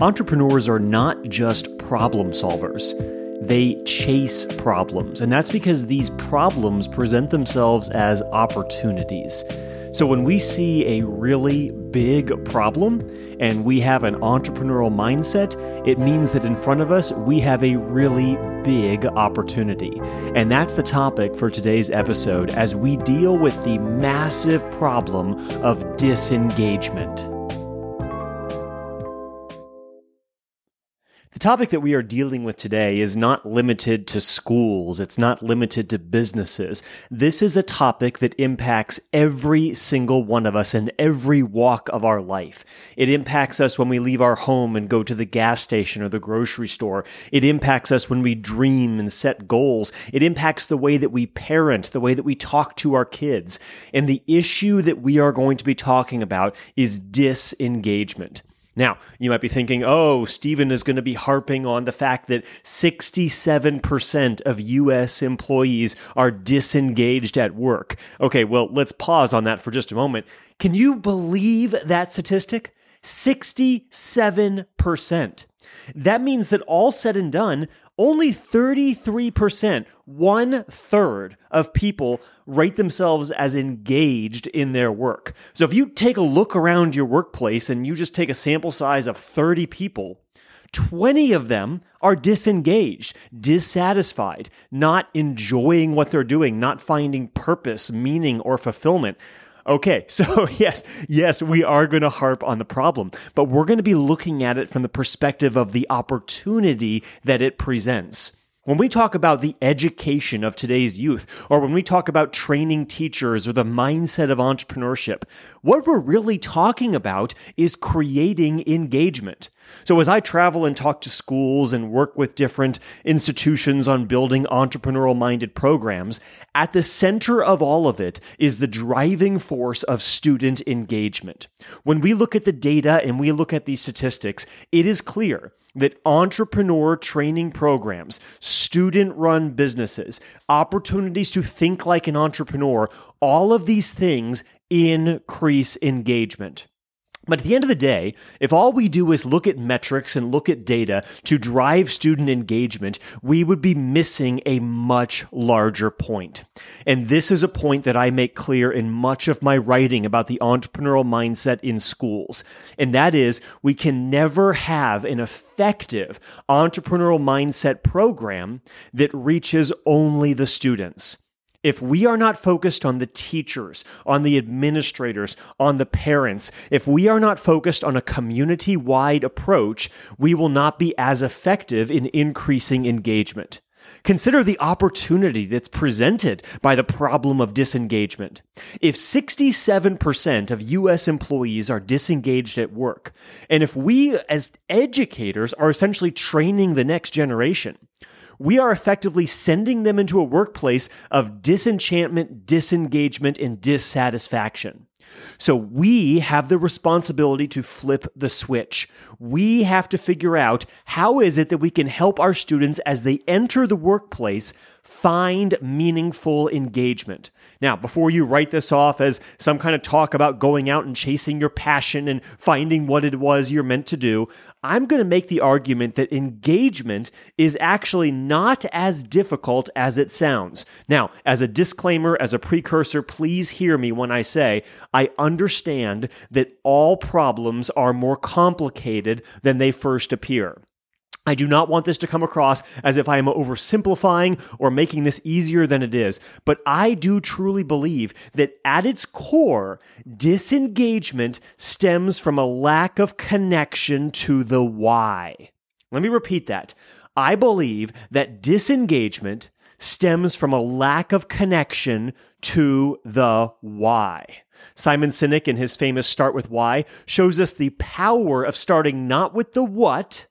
Entrepreneurs are not just problem solvers. They chase problems, and that's because these problems present themselves as opportunities. So when we see a really big problem and we have an entrepreneurial mindset, it means that in front of us we have a really big opportunity. And that's the topic for today's episode as we deal with the massive problem of disengagement. The topic that we are dealing with today is not limited to schools. It's not limited to businesses. This is a topic that impacts every single one of us in every walk of our life. It impacts us when we leave our home and go to the gas station or the grocery store. It impacts us when we dream and set goals. It impacts the way that we parent, the way that we talk to our kids. And the issue that we are going to be talking about is disengagement. Now, you might be thinking, oh, Stephen is going to be harping on the fact that 67% of US employees are disengaged at work. Okay, well, let's pause on that for just a moment. Can you believe that statistic? 67%. That means that all said and done, only 33%, one third of people rate themselves as engaged in their work. So if you take a look around your workplace and you just take a sample size of 30 people, 20 of them are disengaged, dissatisfied, not enjoying what they're doing, not finding purpose, meaning, or fulfillment. Okay, so yes, yes, we are going to harp on the problem, but we're going to be looking at it from the perspective of the opportunity that it presents. When we talk about the education of today's youth, or when we talk about training teachers or the mindset of entrepreneurship, what we're really talking about is creating engagement. So, as I travel and talk to schools and work with different institutions on building entrepreneurial minded programs, at the center of all of it is the driving force of student engagement. When we look at the data and we look at these statistics, it is clear that entrepreneur training programs, student run businesses, opportunities to think like an entrepreneur, all of these things increase engagement. But at the end of the day, if all we do is look at metrics and look at data to drive student engagement, we would be missing a much larger point. And this is a point that I make clear in much of my writing about the entrepreneurial mindset in schools. And that is, we can never have an effective entrepreneurial mindset program that reaches only the students. If we are not focused on the teachers, on the administrators, on the parents, if we are not focused on a community wide approach, we will not be as effective in increasing engagement. Consider the opportunity that's presented by the problem of disengagement. If 67% of US employees are disengaged at work, and if we as educators are essentially training the next generation, we are effectively sending them into a workplace of disenchantment, disengagement, and dissatisfaction. So we have the responsibility to flip the switch. We have to figure out how is it that we can help our students as they enter the workplace find meaningful engagement. Now, before you write this off as some kind of talk about going out and chasing your passion and finding what it was you're meant to do, I'm going to make the argument that engagement is actually not as difficult as it sounds. Now, as a disclaimer, as a precursor, please hear me when I say I understand that all problems are more complicated than they first appear. I do not want this to come across as if I am oversimplifying or making this easier than it is, but I do truly believe that at its core, disengagement stems from a lack of connection to the why. Let me repeat that. I believe that disengagement stems from a lack of connection to the why. Simon Sinek, in his famous Start with Why, shows us the power of starting not with the what,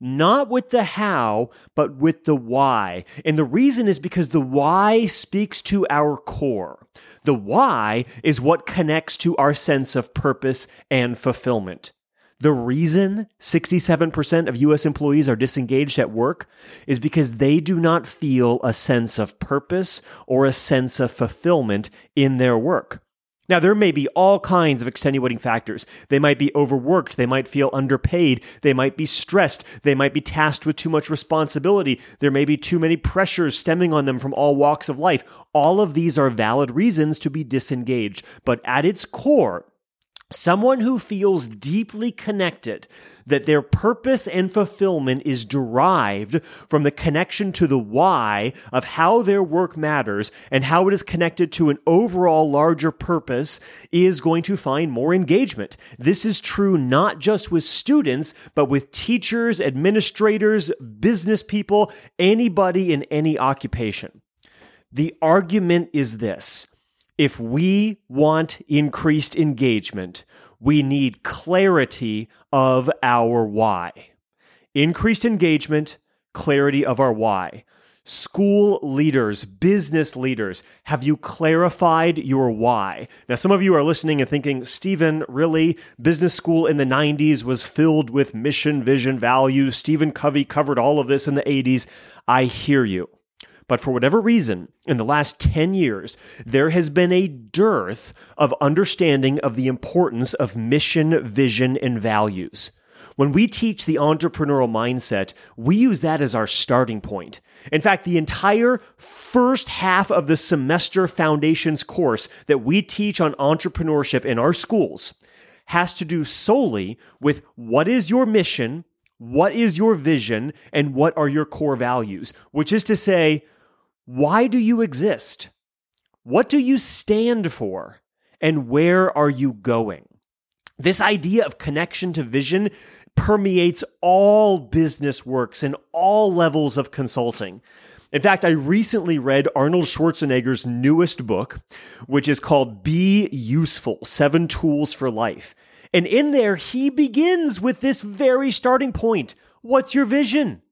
not with the how, but with the why. And the reason is because the why speaks to our core. The why is what connects to our sense of purpose and fulfillment. The reason 67% of US employees are disengaged at work is because they do not feel a sense of purpose or a sense of fulfillment in their work. Now, there may be all kinds of extenuating factors. They might be overworked. They might feel underpaid. They might be stressed. They might be tasked with too much responsibility. There may be too many pressures stemming on them from all walks of life. All of these are valid reasons to be disengaged. But at its core, Someone who feels deeply connected, that their purpose and fulfillment is derived from the connection to the why of how their work matters and how it is connected to an overall larger purpose, is going to find more engagement. This is true not just with students, but with teachers, administrators, business people, anybody in any occupation. The argument is this if we want increased engagement, we need clarity of our why. Increased engagement, clarity of our why. School leaders, business leaders, have you clarified your why? Now, some of you are listening and thinking, Stephen, really? Business school in the 90s was filled with mission, vision, values. Stephen Covey covered all of this in the 80s. I hear you. But for whatever reason, in the last 10 years, there has been a dearth of understanding of the importance of mission, vision, and values. When we teach the entrepreneurial mindset, we use that as our starting point. In fact, the entire first half of the semester foundations course that we teach on entrepreneurship in our schools has to do solely with what is your mission, what is your vision, and what are your core values, which is to say, why do you exist? What do you stand for? And where are you going? This idea of connection to vision permeates all business works and all levels of consulting. In fact, I recently read Arnold Schwarzenegger's newest book, which is called Be Useful Seven Tools for Life. And in there, he begins with this very starting point What's your vision?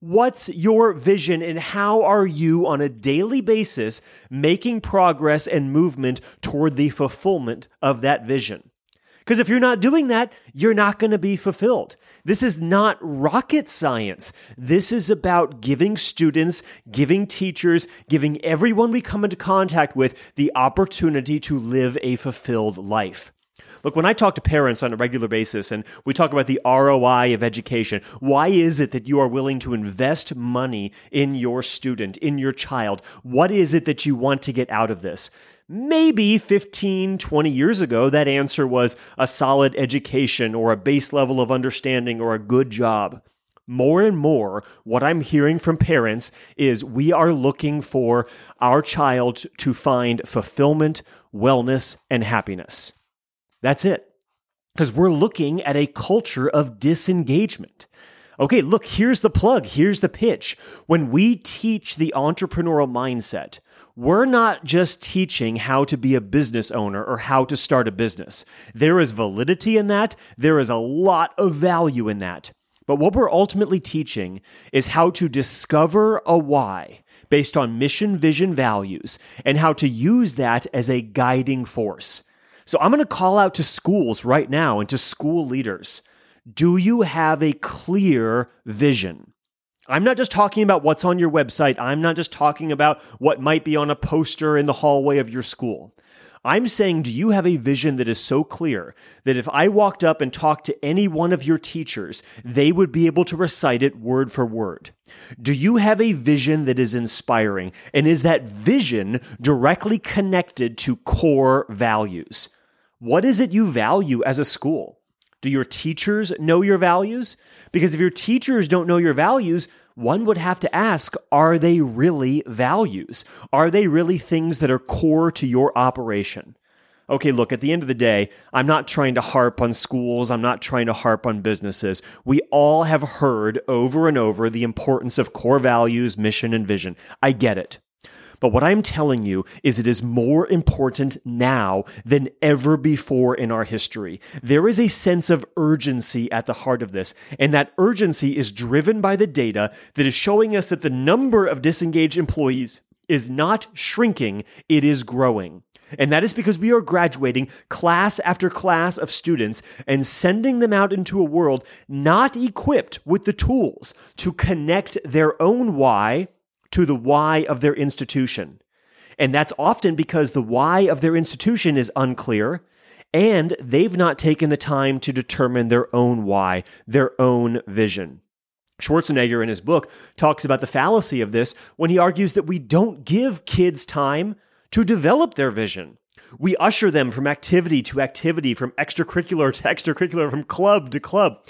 What's your vision and how are you on a daily basis making progress and movement toward the fulfillment of that vision? Because if you're not doing that, you're not going to be fulfilled. This is not rocket science. This is about giving students, giving teachers, giving everyone we come into contact with the opportunity to live a fulfilled life. Look, when I talk to parents on a regular basis and we talk about the ROI of education, why is it that you are willing to invest money in your student, in your child? What is it that you want to get out of this? Maybe 15, 20 years ago, that answer was a solid education or a base level of understanding or a good job. More and more, what I'm hearing from parents is we are looking for our child to find fulfillment, wellness, and happiness. That's it. Because we're looking at a culture of disengagement. Okay, look, here's the plug, here's the pitch. When we teach the entrepreneurial mindset, we're not just teaching how to be a business owner or how to start a business. There is validity in that, there is a lot of value in that. But what we're ultimately teaching is how to discover a why based on mission, vision, values, and how to use that as a guiding force. So I'm going to call out to schools right now and to school leaders. Do you have a clear vision? I'm not just talking about what's on your website. I'm not just talking about what might be on a poster in the hallway of your school. I'm saying, do you have a vision that is so clear that if I walked up and talked to any one of your teachers, they would be able to recite it word for word? Do you have a vision that is inspiring? And is that vision directly connected to core values? What is it you value as a school? Do your teachers know your values? Because if your teachers don't know your values, one would have to ask are they really values? Are they really things that are core to your operation? Okay, look, at the end of the day, I'm not trying to harp on schools. I'm not trying to harp on businesses. We all have heard over and over the importance of core values, mission, and vision. I get it. But what I'm telling you is it is more important now than ever before in our history. There is a sense of urgency at the heart of this, and that urgency is driven by the data that is showing us that the number of disengaged employees is not shrinking, it is growing. And that is because we are graduating class after class of students and sending them out into a world not equipped with the tools to connect their own why to the why of their institution. And that's often because the why of their institution is unclear and they've not taken the time to determine their own why, their own vision. Schwarzenegger in his book talks about the fallacy of this when he argues that we don't give kids time to develop their vision. We usher them from activity to activity, from extracurricular to extracurricular, from club to club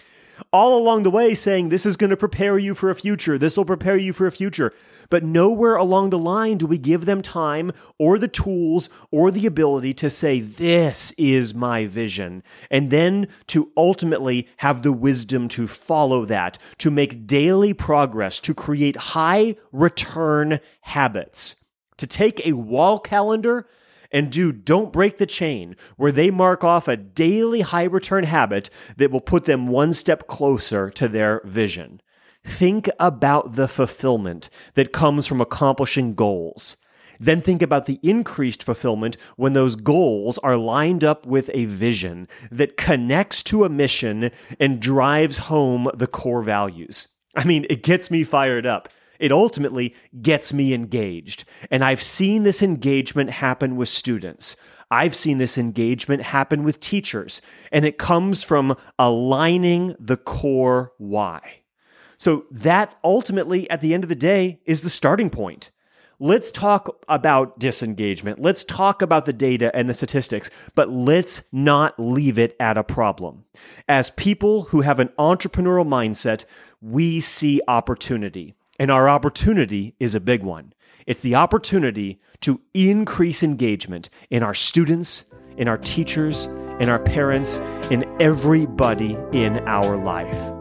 all along the way saying this is going to prepare you for a future, this will prepare you for a future. But nowhere along the line do we give them time or the tools or the ability to say, This is my vision. And then to ultimately have the wisdom to follow that, to make daily progress, to create high return habits. To take a wall calendar and do Don't Break the Chain, where they mark off a daily high return habit that will put them one step closer to their vision. Think about the fulfillment that comes from accomplishing goals. Then think about the increased fulfillment when those goals are lined up with a vision that connects to a mission and drives home the core values. I mean, it gets me fired up it ultimately gets me engaged. And I've seen this engagement happen with students. I've seen this engagement happen with teachers, and it comes from aligning the core why. So, that ultimately, at the end of the day, is the starting point. Let's talk about disengagement. Let's talk about the data and the statistics, but let's not leave it at a problem. As people who have an entrepreneurial mindset, we see opportunity. And our opportunity is a big one. It's the opportunity to increase engagement in our students, in our teachers, in our parents, in everybody in our life.